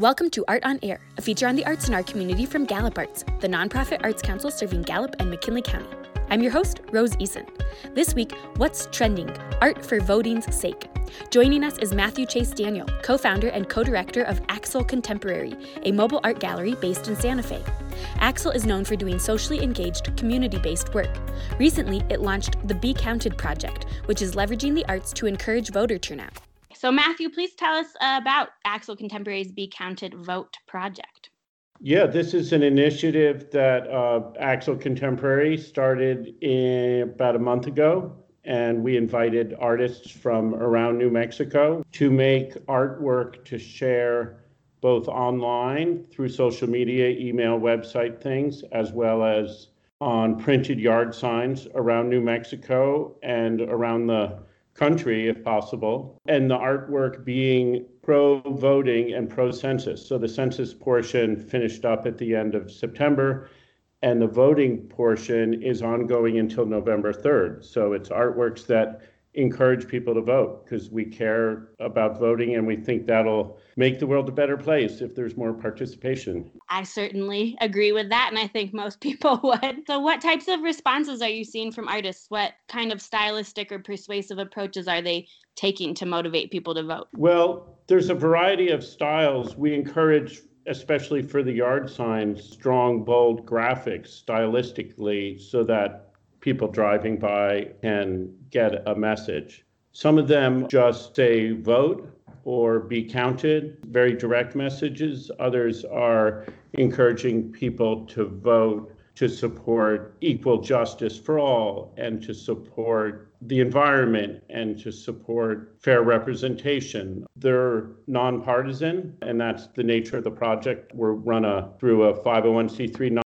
Welcome to Art on Air, a feature on the arts in our community from Gallup Arts, the nonprofit arts council serving Gallup and McKinley County. I'm your host, Rose Eason. This week, what's trending? Art for voting's sake. Joining us is Matthew Chase Daniel, co founder and co director of Axle Contemporary, a mobile art gallery based in Santa Fe. Axle is known for doing socially engaged, community based work. Recently, it launched the Be Counted Project, which is leveraging the arts to encourage voter turnout. So, Matthew, please tell us about Axle Contemporary's Be Counted Vote project. Yeah, this is an initiative that uh, Axle Contemporary started in, about a month ago. And we invited artists from around New Mexico to make artwork to share both online through social media, email, website things, as well as on printed yard signs around New Mexico and around the country, if possible, and the artwork being pro voting and pro census. So the census portion finished up at the end of September, and the voting portion is ongoing until November 3rd. So it's artworks that encourage people to vote because we care about voting and we think that'll make the world a better place if there's more participation. I certainly agree with that and I think most people would. So what types of responses are you seeing from artists? What kind of stylistic or persuasive approaches are they taking to motivate people to vote? Well, there's a variety of styles. We encourage especially for the yard signs strong bold graphics stylistically so that people driving by can get a message. Some of them just say vote or be counted, very direct messages. Others are encouraging people to vote to support equal justice for all and to support the environment and to support fair representation. They're nonpartisan, and that's the nature of the project. We're run a, through a 501c3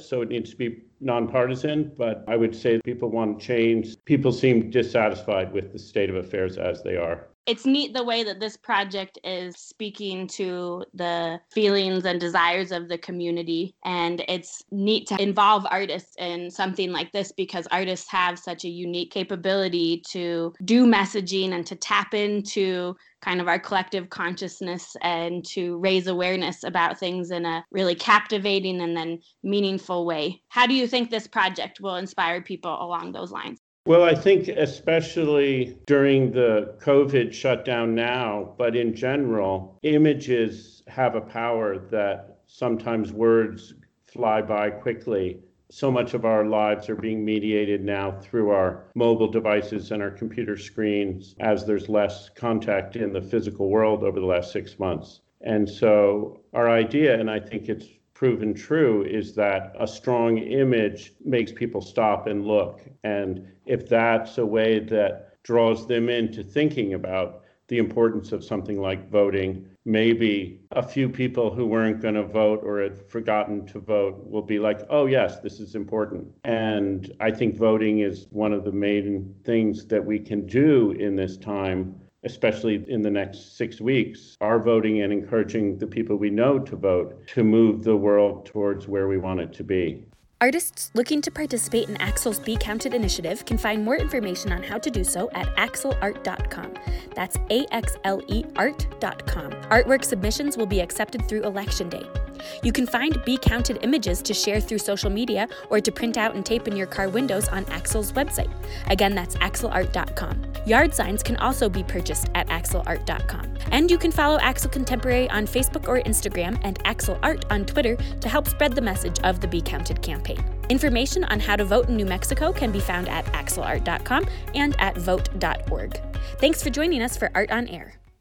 so it needs to be nonpartisan, but I would say people want change. People seem dissatisfied with the state of affairs as they are it's neat the way that this project is speaking to the feelings and desires of the community. And it's neat to involve artists in something like this because artists have such a unique capability to do messaging and to tap into kind of our collective consciousness and to raise awareness about things in a really captivating and then meaningful way. How do you think this project will inspire people along those lines? Well, I think especially during the COVID shutdown now, but in general, images have a power that sometimes words fly by quickly. So much of our lives are being mediated now through our mobile devices and our computer screens as there's less contact in the physical world over the last six months. And so, our idea, and I think it's proven true is that a strong image makes people stop and look. And if that's a way that draws them into thinking about the importance of something like voting, maybe a few people who weren't going to vote or had forgotten to vote will be like, oh, yes, this is important. And I think voting is one of the main things that we can do in this time especially in the next six weeks, are voting and encouraging the people we know to vote to move the world towards where we want it to be. Artists looking to participate in Axle's Be Counted initiative can find more information on how to do so at axleart.com. That's A X L E art.com. Artwork submissions will be accepted through Election Day. You can find Be Counted images to share through social media or to print out and tape in your car windows on Axle's website. Again, that's axleart.com. Yard signs can also be purchased at axleart.com. And you can follow Axle Contemporary on Facebook or Instagram and Axle Art on Twitter to help spread the message of the Be Counted campaign. Information on how to vote in New Mexico can be found at axleart.com and at vote.org. Thanks for joining us for Art on Air.